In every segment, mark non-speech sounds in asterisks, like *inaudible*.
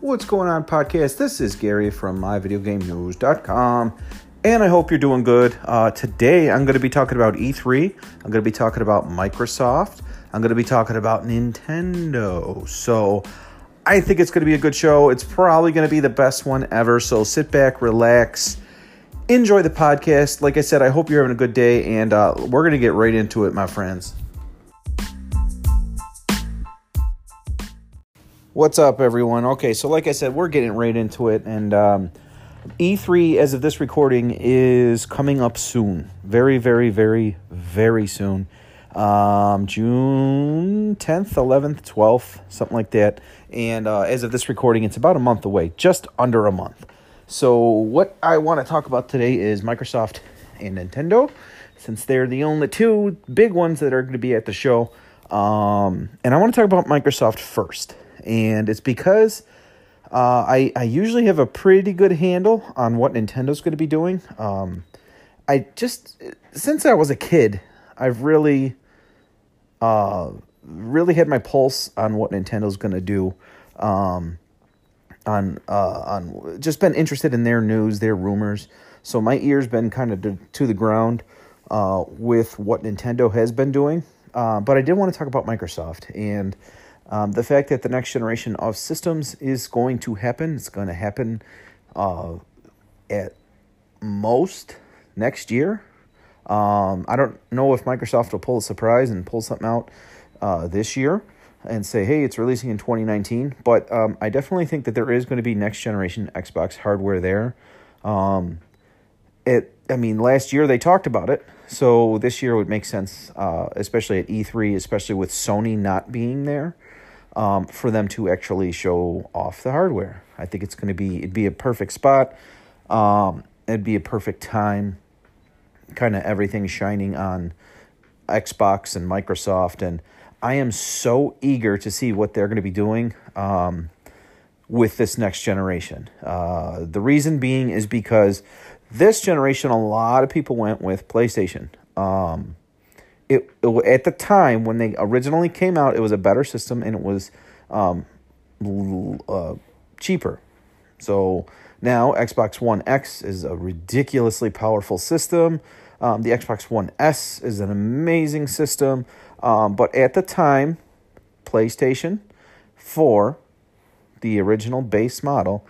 What's going on, podcast? This is Gary from myvideogamenews.com, and I hope you're doing good. Uh, today, I'm going to be talking about E3. I'm going to be talking about Microsoft. I'm going to be talking about Nintendo. So, I think it's going to be a good show. It's probably going to be the best one ever. So, sit back, relax, enjoy the podcast. Like I said, I hope you're having a good day, and uh, we're going to get right into it, my friends. What's up, everyone? Okay, so like I said, we're getting right into it, and um, E3, as of this recording, is coming up soon. Very, very, very, very soon. Um, June 10th, 11th, 12th, something like that. And uh, as of this recording, it's about a month away, just under a month. So, what I want to talk about today is Microsoft and Nintendo, since they're the only two big ones that are going to be at the show. Um, and I want to talk about Microsoft first and it's because uh, I I usually have a pretty good handle on what Nintendo's going to be doing. Um, I just since I was a kid, I've really uh, really had my pulse on what Nintendo's going to do. Um, on uh, on just been interested in their news, their rumors. So my ears been kind of to, to the ground uh, with what Nintendo has been doing. Uh, but I did want to talk about Microsoft and um, the fact that the next generation of systems is going to happen, it's going to happen uh, at most next year. Um, I don't know if Microsoft will pull a surprise and pull something out uh, this year and say, hey, it's releasing in 2019. But um, I definitely think that there is going to be next generation Xbox hardware there. Um, it, I mean, last year they talked about it. So this year would make sense, uh, especially at E3, especially with Sony not being there um, for them to actually show off the hardware. I think it's going to be it'd be a perfect spot. Um, it'd be a perfect time. Kind of everything shining on Xbox and Microsoft, and I am so eager to see what they're going to be doing um, with this next generation. Uh, the reason being is because this generation, a lot of people went with PlayStation. Um, it, it, at the time when they originally came out, it was a better system and it was um, uh, cheaper. So now Xbox One X is a ridiculously powerful system. Um, the Xbox One S is an amazing system. Um, but at the time, PlayStation 4, the original base model,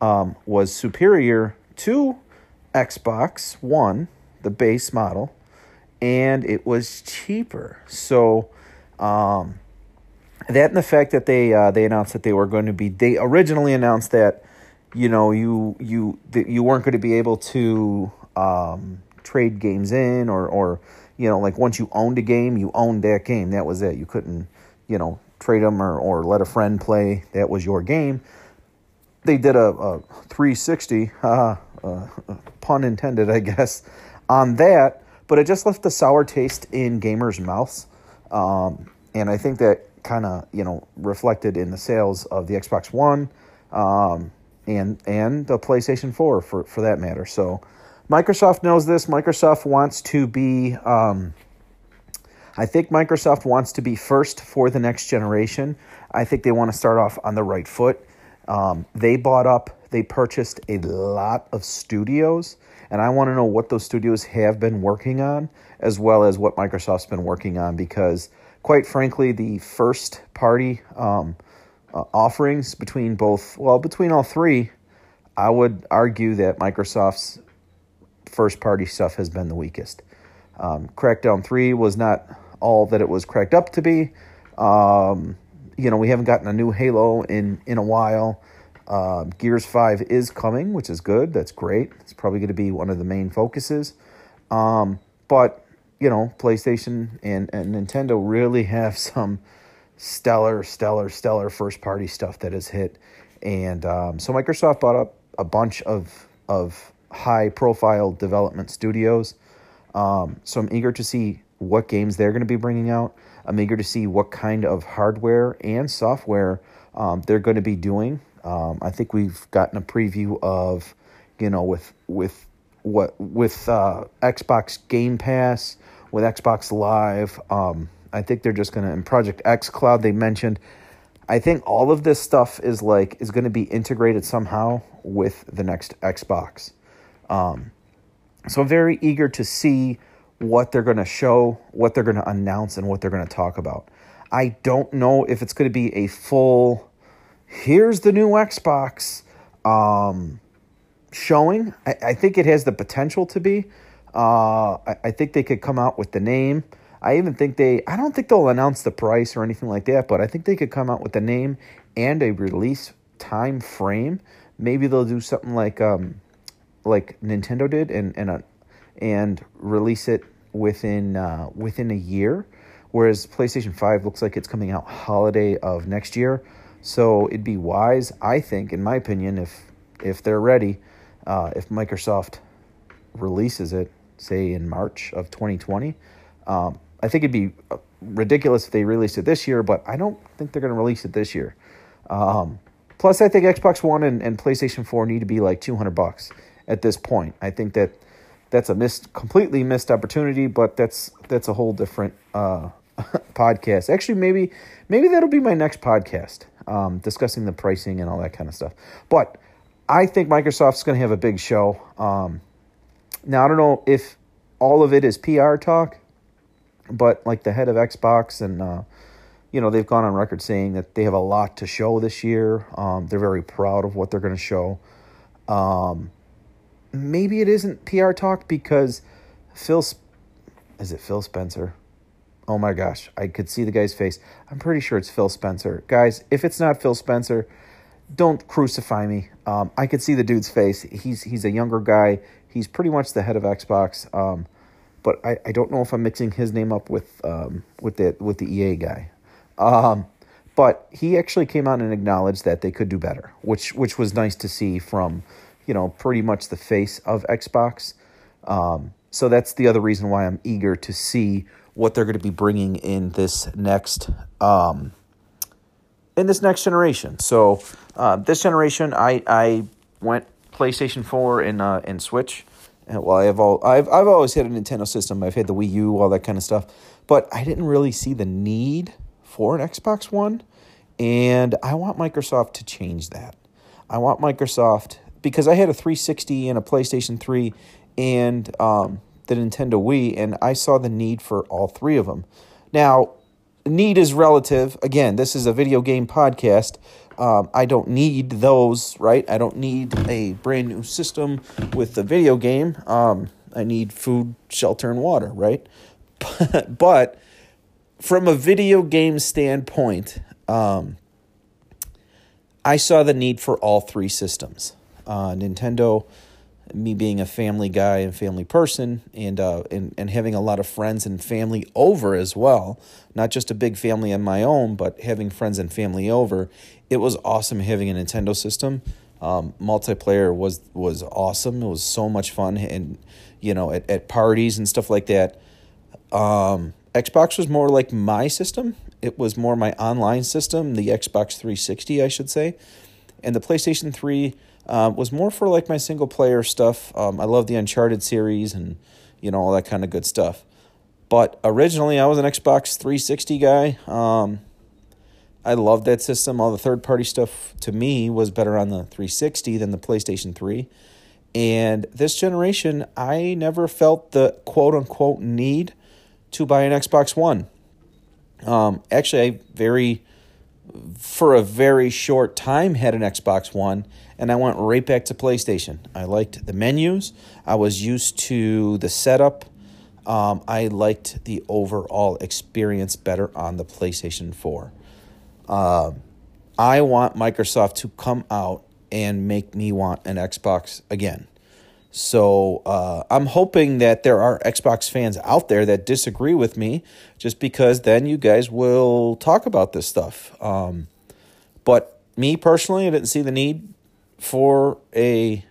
um, was superior to Xbox One, the base model, and it was cheaper. So, um, that and the fact that they uh, they announced that they were going to be they originally announced that you know you you that you weren't going to be able to um, trade games in or or you know like once you owned a game you owned that game. That was it. You couldn't you know trade them or, or let a friend play. That was your game. They did a, a 360 *laughs* uh, uh, pun intended i guess on that but it just left a sour taste in gamers' mouths. Um, and I think that kind of you know reflected in the sales of the Xbox One um, and and the PlayStation Four for for that matter. So Microsoft knows this. Microsoft wants to be. Um, I think Microsoft wants to be first for the next generation. I think they want to start off on the right foot. Um, they bought up, they purchased a lot of studios and I want to know what those studios have been working on, as well as what Microsoft's been working on, because quite frankly, the first party um, uh, offerings between both, well, between all three, I would argue that Microsoft's first party stuff has been the weakest. Um, Crackdown 3 was not all that it was cracked up to be. Um, you know, we haven't gotten a new Halo in, in a while. Uh, Gears 5 is coming, which is good. That's great. It's probably going to be one of the main focuses. Um, but, you know, PlayStation and, and Nintendo really have *laughs* some stellar, stellar, stellar first party stuff that has hit. And um, so Microsoft bought up a bunch of, of high profile development studios. Um, so I'm eager to see what games they're going to be bringing out. I'm eager to see what kind of hardware and software um, they're going to be doing um, I think we've gotten a preview of, you know, with with what with uh, Xbox Game Pass, with Xbox Live. Um, I think they're just gonna in Project xCloud. They mentioned. I think all of this stuff is like is going to be integrated somehow with the next Xbox. Um, so I'm very eager to see what they're going to show, what they're going to announce, and what they're going to talk about. I don't know if it's going to be a full, here's the new Xbox um, showing. I, I, think it has the potential to be. Uh, I, I think they could come out with the name. I even think they, I don't think they'll announce the price or anything like that, but I think they could come out with the name and a release time frame. Maybe they'll do something like, um, like Nintendo did and, and, a, and release it within, uh, within a year. Whereas PlayStation 5 looks like it's coming out holiday of next year. So it'd be wise, I think, in my opinion, if, if they're ready, uh, if Microsoft releases it, say in March of 2020, um, I think it'd be uh, ridiculous if they released it this year, but I don't think they're going to release it this year. Um, plus, I think Xbox One and, and PlayStation 4 need to be like 200 bucks at this point. I think that that's a missed, completely missed opportunity, but that's that's a whole different uh, *laughs* podcast. Actually, maybe maybe that'll be my next podcast, um, discussing the pricing and all that kind of stuff. But I think Microsoft's going to have a big show. Um, now I don't know if all of it is PR talk but like the head of Xbox and uh, you know they've gone on record saying that they have a lot to show this year. Um, they're very proud of what they're going to show. Um, maybe it isn't PR talk because Phil, is it Phil Spencer? Oh my gosh, I could see the guy's face. I'm pretty sure it's Phil Spencer. Guys, if it's not Phil Spencer, don't crucify me. Um, I could see the dude's face. He's he's a younger guy. He's pretty much the head of Xbox. Um, but I, I don't know if I'm mixing his name up with um, with the with the EA guy. Um, but he actually came out and acknowledged that they could do better, which which was nice to see from you know pretty much the face of Xbox. Um, so that's the other reason why I'm eager to see what they're going to be bringing in this next um, in this next generation. So uh, this generation, I I went PlayStation Four and uh, and Switch. And, Well, I have all I've I've always had a Nintendo system. I've had the Wii U, all that kind of stuff, but I didn't really see the need for an Xbox One, and I want Microsoft to change that. I want Microsoft because I had a 360 and a PlayStation 3 and um, the Nintendo Wii, and I saw the need for all three of them. Now, need is relative. Again, this is a video game podcast. Um, I don't need those, right? I don't need a brand new system with the video game. Um, I need food, shelter, and water, right? *laughs* but from a video game standpoint, um, I saw the need for all three systems. Uh, Nintendo me being a family guy and family person and uh and, and having a lot of friends and family over as well not just a big family on my own but having friends and family over it was awesome having a nintendo system. Um, multiplayer was was awesome. It was so much fun and you know at, at parties and stuff like that. Um, xbox was more like my system. It was more my online system the xbox 360 i should say. And the playstation 3 uh, was more for like my single player stuff. Um, I love the Uncharted series and you know all that kind of good stuff. But originally, I was an Xbox 360 guy. Um, I loved that system. All the third party stuff to me was better on the 360 than the PlayStation 3. And this generation, I never felt the quote unquote need to buy an Xbox One. Um, actually, I very for a very short time had an Xbox One and I went right back to PlayStation. I liked the menus. I was used to the setup. Um, I liked the overall experience better on the PlayStation 4. Uh, I want Microsoft to come out and make me want an Xbox again. So uh, I'm hoping that there are Xbox fans out there that disagree with me, just because then you guys will talk about this stuff. Um, but me personally, I didn't see the need for a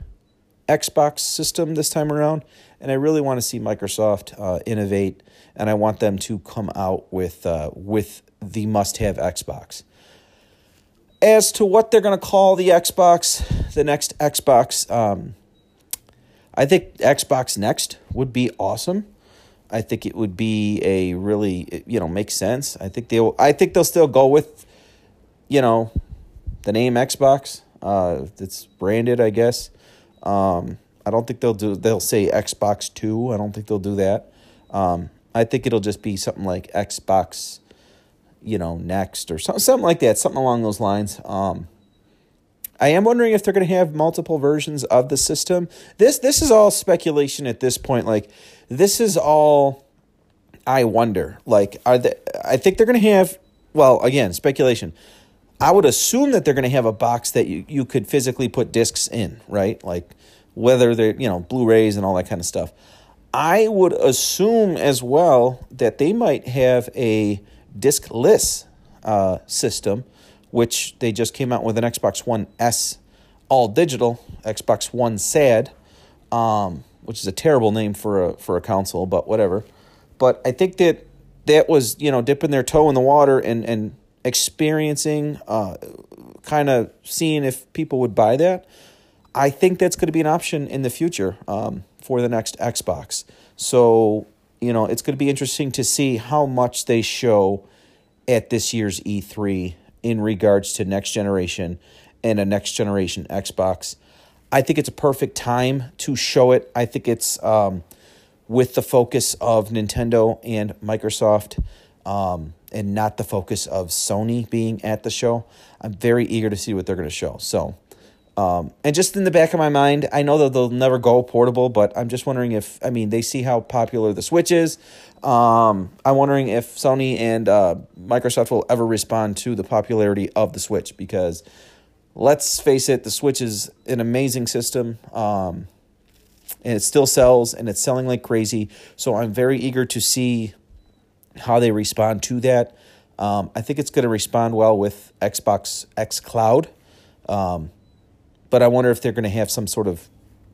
Xbox system this time around, and I really want to see Microsoft uh, innovate, and I want them to come out with uh, with the must-have Xbox. As to what they're going to call the Xbox, the next Xbox. Um, I think Xbox Next would be awesome. I think it would be a really you know make sense. I think they'll I think they'll still go with you know, the name Xbox. Uh, it's branded, I guess. Um, I don't think they'll do. They'll say Xbox Two. I don't think they'll do that. Um, I think it'll just be something like Xbox, you know, next or something, something like that, something along those lines. Um, I am wondering if they're going to have multiple versions of the system. This this is all speculation at this point. Like this is all I wonder. Like are they I think they're going to have well, again, speculation. I would assume that they're going to have a box that you, you could physically put discs in, right? Like whether they're, you know, Blu-rays and all that kind of stuff. I would assume as well that they might have a discless uh, system which they just came out with an Xbox One S all digital, Xbox One SAD, um, which is a terrible name for a for a console, but whatever. But I think that that was you know dipping their toe in the water and and experiencing, uh, kind of seeing if people would buy that. I think that's going to be an option in the future um, for the next Xbox. So you know it's going to be interesting to see how much they show at this year's E3 in regards to next generation and a next generation Xbox. I think it's a perfect time to show it. I think it's um, with the focus of Nintendo and Microsoft um, and not the focus of Sony being at the show. I'm very eager to see what they're going to show. So, um, and just in the back of my mind, I know that they'll never go portable, but I'm just wondering if, I mean, they see how popular the Switch is. Um, I'm wondering if Sony and uh, Microsoft will ever respond to the popularity of the Switch because let's face it, the Switch is an amazing system. Um, and it still sells and it's selling like crazy. So I'm very eager to see how they respond to that. Um, I think it's going to respond well with Xbox xCloud. Um, but I wonder if they're going to have some sort of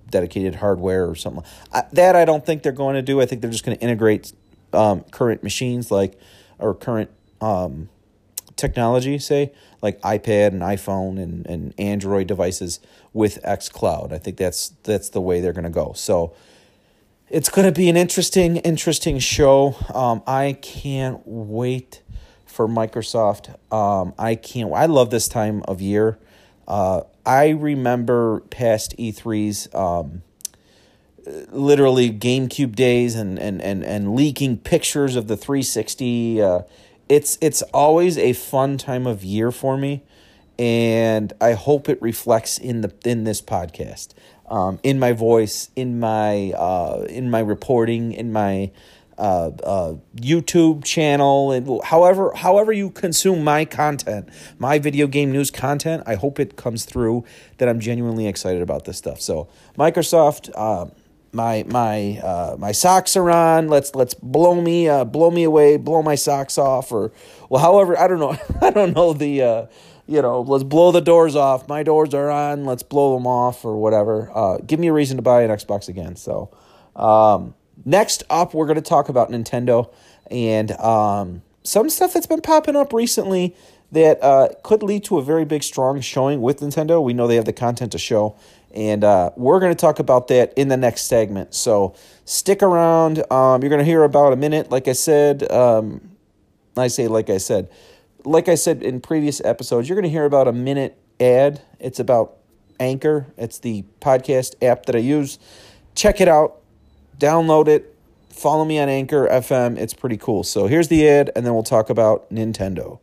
dedicated hardware or something. I, that I don't think they're going to do. I think they're just going to integrate um, current machines like or current um, technology, say like iPad and iPhone and, and Android devices with xCloud. I think that's that's the way they're going to go. So it's going to be an interesting interesting show. Um, I can't wait for Microsoft. Um, I can't. I love this time of year. Uh, I remember past E3s, um, literally GameCube days and, and, and, and leaking pictures of the 360. Uh, it's it's always a fun time of year for me, and I hope it reflects in the in this podcast, um, in my voice, in my uh, in my reporting, in my uh, uh, YouTube channel, and however however you consume my content, my video game news content. I hope it comes through that I'm genuinely excited about this stuff. So Microsoft. Uh, my my uh, my socks are on. Let's let's blow me uh, blow me away, blow my socks off, or well, however I don't know *laughs* I don't know the uh, you know let's blow the doors off. My doors are on. Let's blow them off or whatever. Uh, give me a reason to buy an Xbox again. So um, Next up, we're going to talk about Nintendo and um, some stuff that's been popping up recently that uh, could lead to a very big, strong showing with Nintendo. We know they have the content to show, and uh, we're going to talk about that in the next segment. So stick around. Um, you're going to hear about a minute. Like I said, um, I say like I said, like I said in previous episodes, you're going to hear about a minute ad. It's about Anchor. It's the podcast app that I use. Check it out download it. Follow me on Anchor FM. It's pretty cool. So here's the ad, and then we'll talk about Nintendo.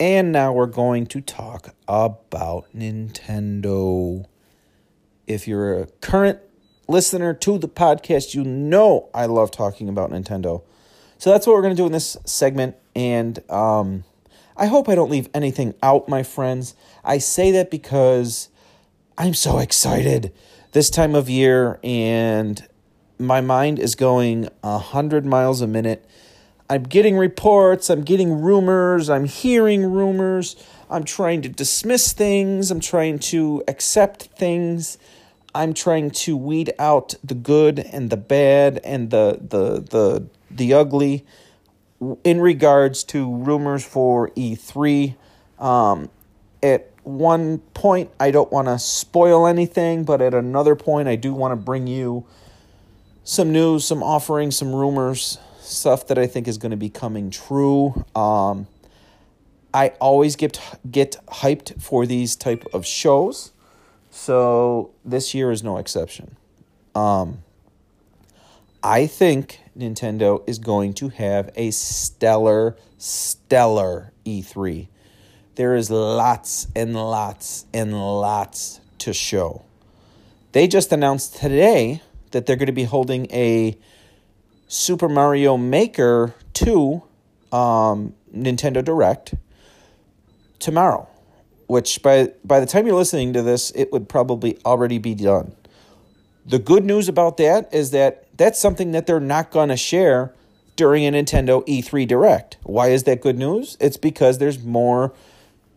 And now we're going to talk about Nintendo. If you're a current listener to the podcast, you know I love talking about Nintendo. So that's what we're going to do in this segment. And um, I hope I don't leave anything out, my friends. I say that because I'm so excited this time of year, and my mind is going a hundred miles a minute. I'm getting reports, I'm getting rumors, I'm hearing rumors, I'm trying to dismiss things, I'm trying to accept things, I'm trying to weed out the good and the bad and the the the the ugly in regards to rumors for E3. Um, at one point, I don't want to spoil anything, but at another point, I do want to bring you some news, some offerings, some rumors, stuff that I think is going to be coming true. Um, I always get get hyped for these type of shows, so this year is no exception. Um, I think Nintendo is going to have a stellar, stellar E3. There is lots and lots and lots to show. They just announced today that they're going to be holding a Super Mario Maker 2 um, Nintendo Direct tomorrow, which by by the time you're listening to this, it would probably already be done. The good news about that is that that's something that they're not going to share during a Nintendo E3 Direct. Why is that good news? It's because there's more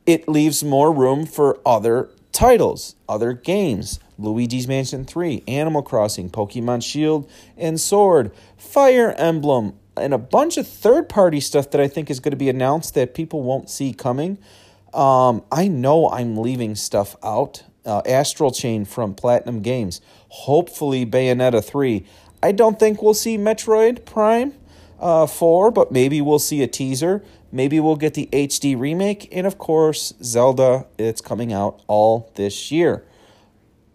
it leaves more room for other titles, other games. Luigi's Mansion 3, Animal Crossing, Pokemon Shield and Sword, Fire Emblem, and a bunch of third party stuff that I think is going to be announced that people won't see coming. Um, I know I'm leaving stuff out. Uh, Astral Chain from Platinum Games. Hopefully, Bayonetta 3. I don't think we'll see Metroid Prime uh, 4, but maybe we'll see a teaser. Maybe we'll get the HD remake. And of course, Zelda, it's coming out all this year.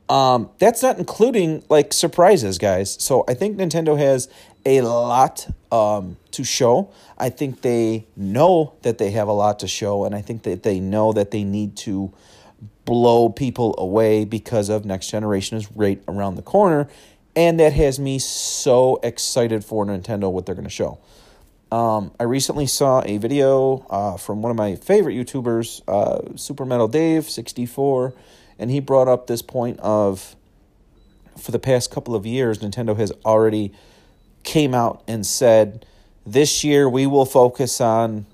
Um, that's not including like surprises, guys. So I think Nintendo has a lot um, to show. I think they know that they have a lot to show, and I think that they know that they need to blow people away because of next generation is right around the corner, and that has me so excited for Nintendo what they're going to show. Um, I recently saw a video uh, from one of my favorite YouTubers, uh, Super Metal Dave sixty four, and he brought up this point of for the past couple of years, Nintendo has already came out and said, This year we will focus on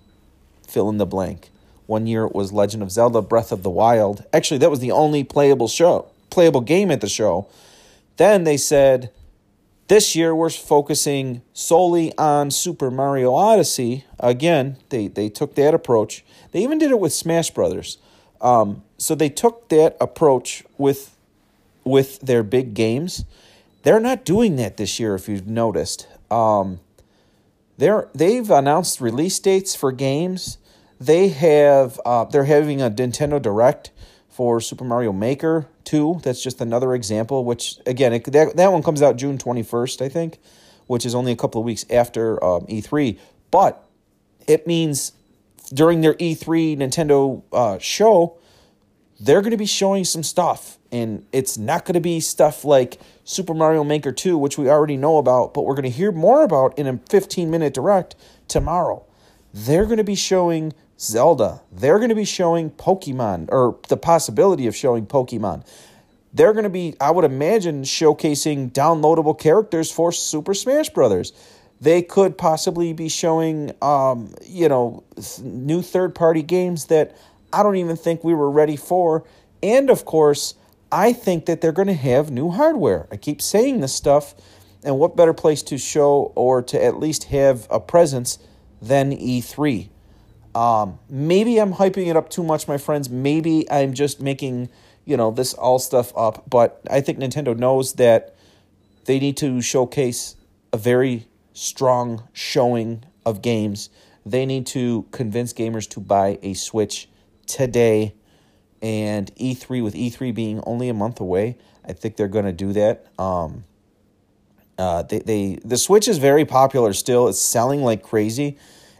fill in the blank. One year it was Legend of Zelda Breath of the Wild. Actually, that was the only playable show, playable game at the show. Then they said, this year we're focusing solely on Super Mario Odyssey. Again, they, they took that approach. They even did it with Smash Brothers. Um, so they took that approach with with their big games they're not doing that this year, if you've noticed. Um, they're they've announced release dates for games. They have uh, they're having a Nintendo Direct for Super Mario Maker 2. That's just another example. Which again, it, that that one comes out June twenty first, I think, which is only a couple of weeks after um, E3. But it means during their E3 Nintendo uh, show, they're going to be showing some stuff, and it's not going to be stuff like Super Mario Maker 2, which we already know about, but we're going to hear more about in a 15 minute direct tomorrow. They're going to be showing Zelda. They're going to be showing Pokemon, or the possibility of showing Pokemon. They're going to be, I would imagine, showcasing downloadable characters for Super Smash Brothers. They could possibly be showing, um, you know, new third party games that I don't even think we were ready for. And of course, I think that they're going to have new hardware. I keep saying this stuff, and what better place to show or to at least have a presence than E3? Um, maybe I'm hyping it up too much, my friends. Maybe I'm just making you know this all stuff up. But I think Nintendo knows that they need to showcase a very strong showing of games. They need to convince gamers to buy a Switch today and E3 with E3 being only a month away, I think they're going to do that. Um, uh, they, they the Switch is very popular still. It's selling like crazy,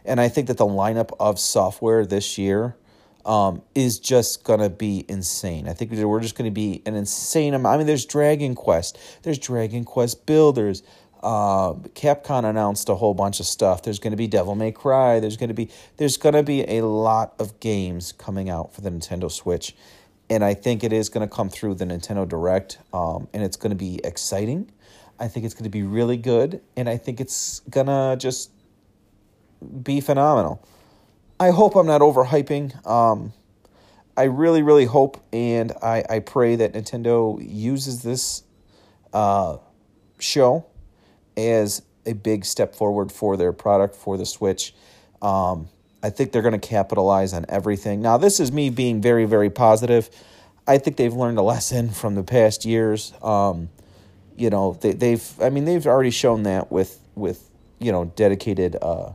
and I think that the lineup of software this year um, is just gonna be insane. I think we're just gonna be an insane amount. I mean, there's Dragon Quest, there's Dragon Quest Builders, uh, Capcom announced a whole bunch of stuff. There's going to be Devil May Cry. There's going to be there's going to be a lot of games coming out for the Nintendo Switch, and I think it is going to come through the Nintendo Direct, um, and it's going to be exciting. I think it's going to be really good, and I think it's gonna just be phenomenal. I hope I'm not overhyping. Um, I really, really hope, and I, I pray that Nintendo uses this uh, show as a big step forward for their product for the Switch. Um, I think they're going to capitalize on everything. Now, this is me being very, very positive. I think they've learned a lesson from the past years. Um, you know, they, they've, I mean, they've already shown that with with you know, dedicated uh,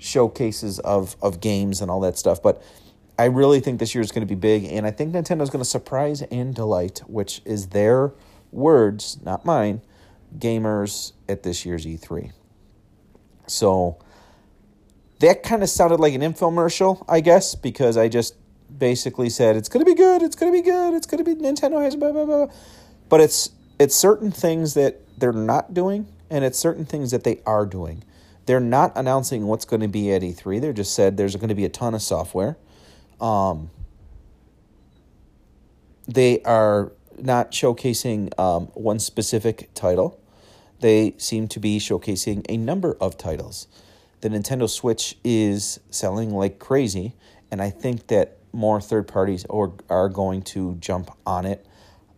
showcases of of games and all that stuff. But I really think this year is going to be big, and I think Nintendo's going to surprise and delight, which is their words, not mine, gamers at this year's E3. So that kind of sounded like an infomercial, I guess, because I just basically said it's going to be good, it's going to be good, it's going to be Nintendo has blah blah blah. But it's it's certain things that they're not doing, and it's certain things that they are doing. They're not announcing what's going to be at E3. They're just said there's going to be a ton of software. Um, they are not showcasing um, one specific title. They seem to be showcasing a number of titles. The Nintendo Switch is selling like crazy, and I think that more third parties or are going to jump on it.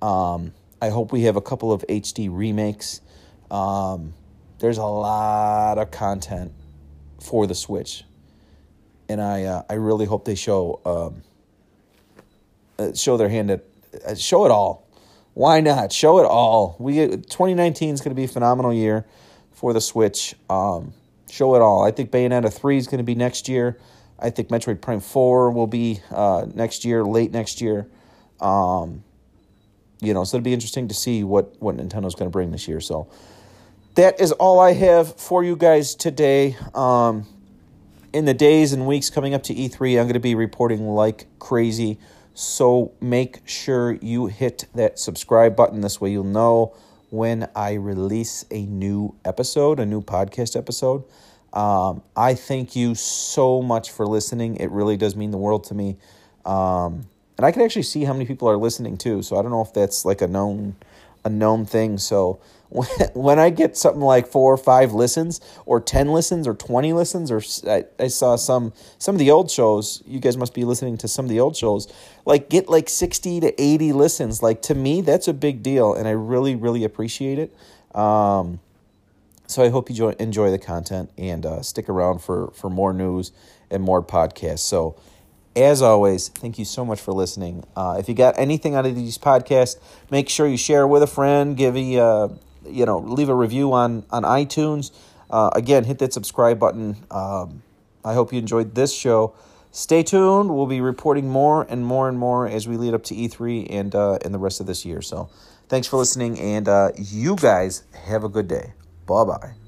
Um, I hope we have a couple of HD remakes. Um, there's a lot of content for the Switch, and I uh, I really hope they show um, uh, show their hand at uh, show it all. Why not show it all? We 2019 is going to be a phenomenal year for the Switch. Um, show it all. I think Bayonetta 3 is going to be next year. I think Metroid Prime 4 will be uh, next year, late next year. Um, you know, so it'll be interesting to see what, what Nintendo's going to bring this year. So that is all I have for you guys today. Um, in the days and weeks coming up to E3, I'm going to be reporting like crazy. So make sure you hit that subscribe button. This way you'll know when I release a new episode, a new podcast episode. Um, I thank you so much for listening. It really does mean the world to me. Um, and I can actually see how many people are listening too. So I don't know if that's like a known a known thing. So when, *laughs* when I get something like four or five listens or 10 listens or 20 listens or I, I saw some some of the old shows, you guys must be listening to some of the old shows, like get like 60 to 80 listens. Like to me that's a big deal and I really really appreciate it. Um, so I hope you enjoy, enjoy the content and uh, stick around for, for more news and more podcasts. So, as always, thank you so much for listening. Uh, if you got anything out of these podcasts, make sure you share with a friend. Give a uh, you know leave a review on on iTunes. Uh, again, hit that subscribe button. Um, I hope you enjoyed this show. Stay tuned. We'll be reporting more and more and more as we lead up to E3 and uh, and the rest of this year. So, thanks for listening, and uh, you guys have a good day. Bye bye.